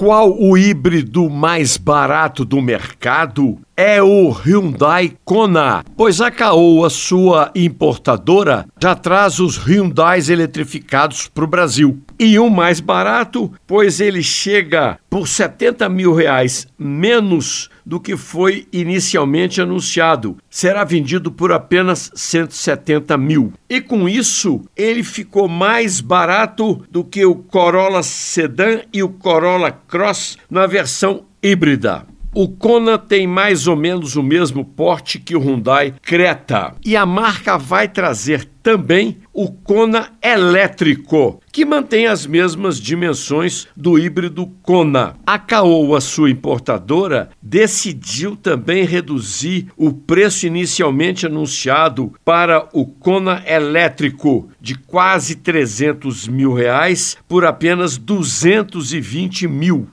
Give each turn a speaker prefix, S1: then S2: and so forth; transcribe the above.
S1: qual o híbrido mais barato do mercado? É o Hyundai Kona, pois a Caoa, sua importadora, já traz os Hyundais eletrificados para o Brasil. E um mais barato, pois ele chega por 70 mil reais menos do que foi inicialmente anunciado. Será vendido por apenas 170 mil. E com isso, ele ficou mais barato do que o Corolla Sedan e o Corolla Cross na versão híbrida. O Kona tem mais ou menos o mesmo porte que o Hyundai Creta. E a marca vai trazer também o Kona elétrico, que mantém as mesmas dimensões do híbrido Kona. A Caoa, sua importadora, decidiu também reduzir o preço inicialmente anunciado para o Kona elétrico de quase 300 mil reais por apenas 220 mil.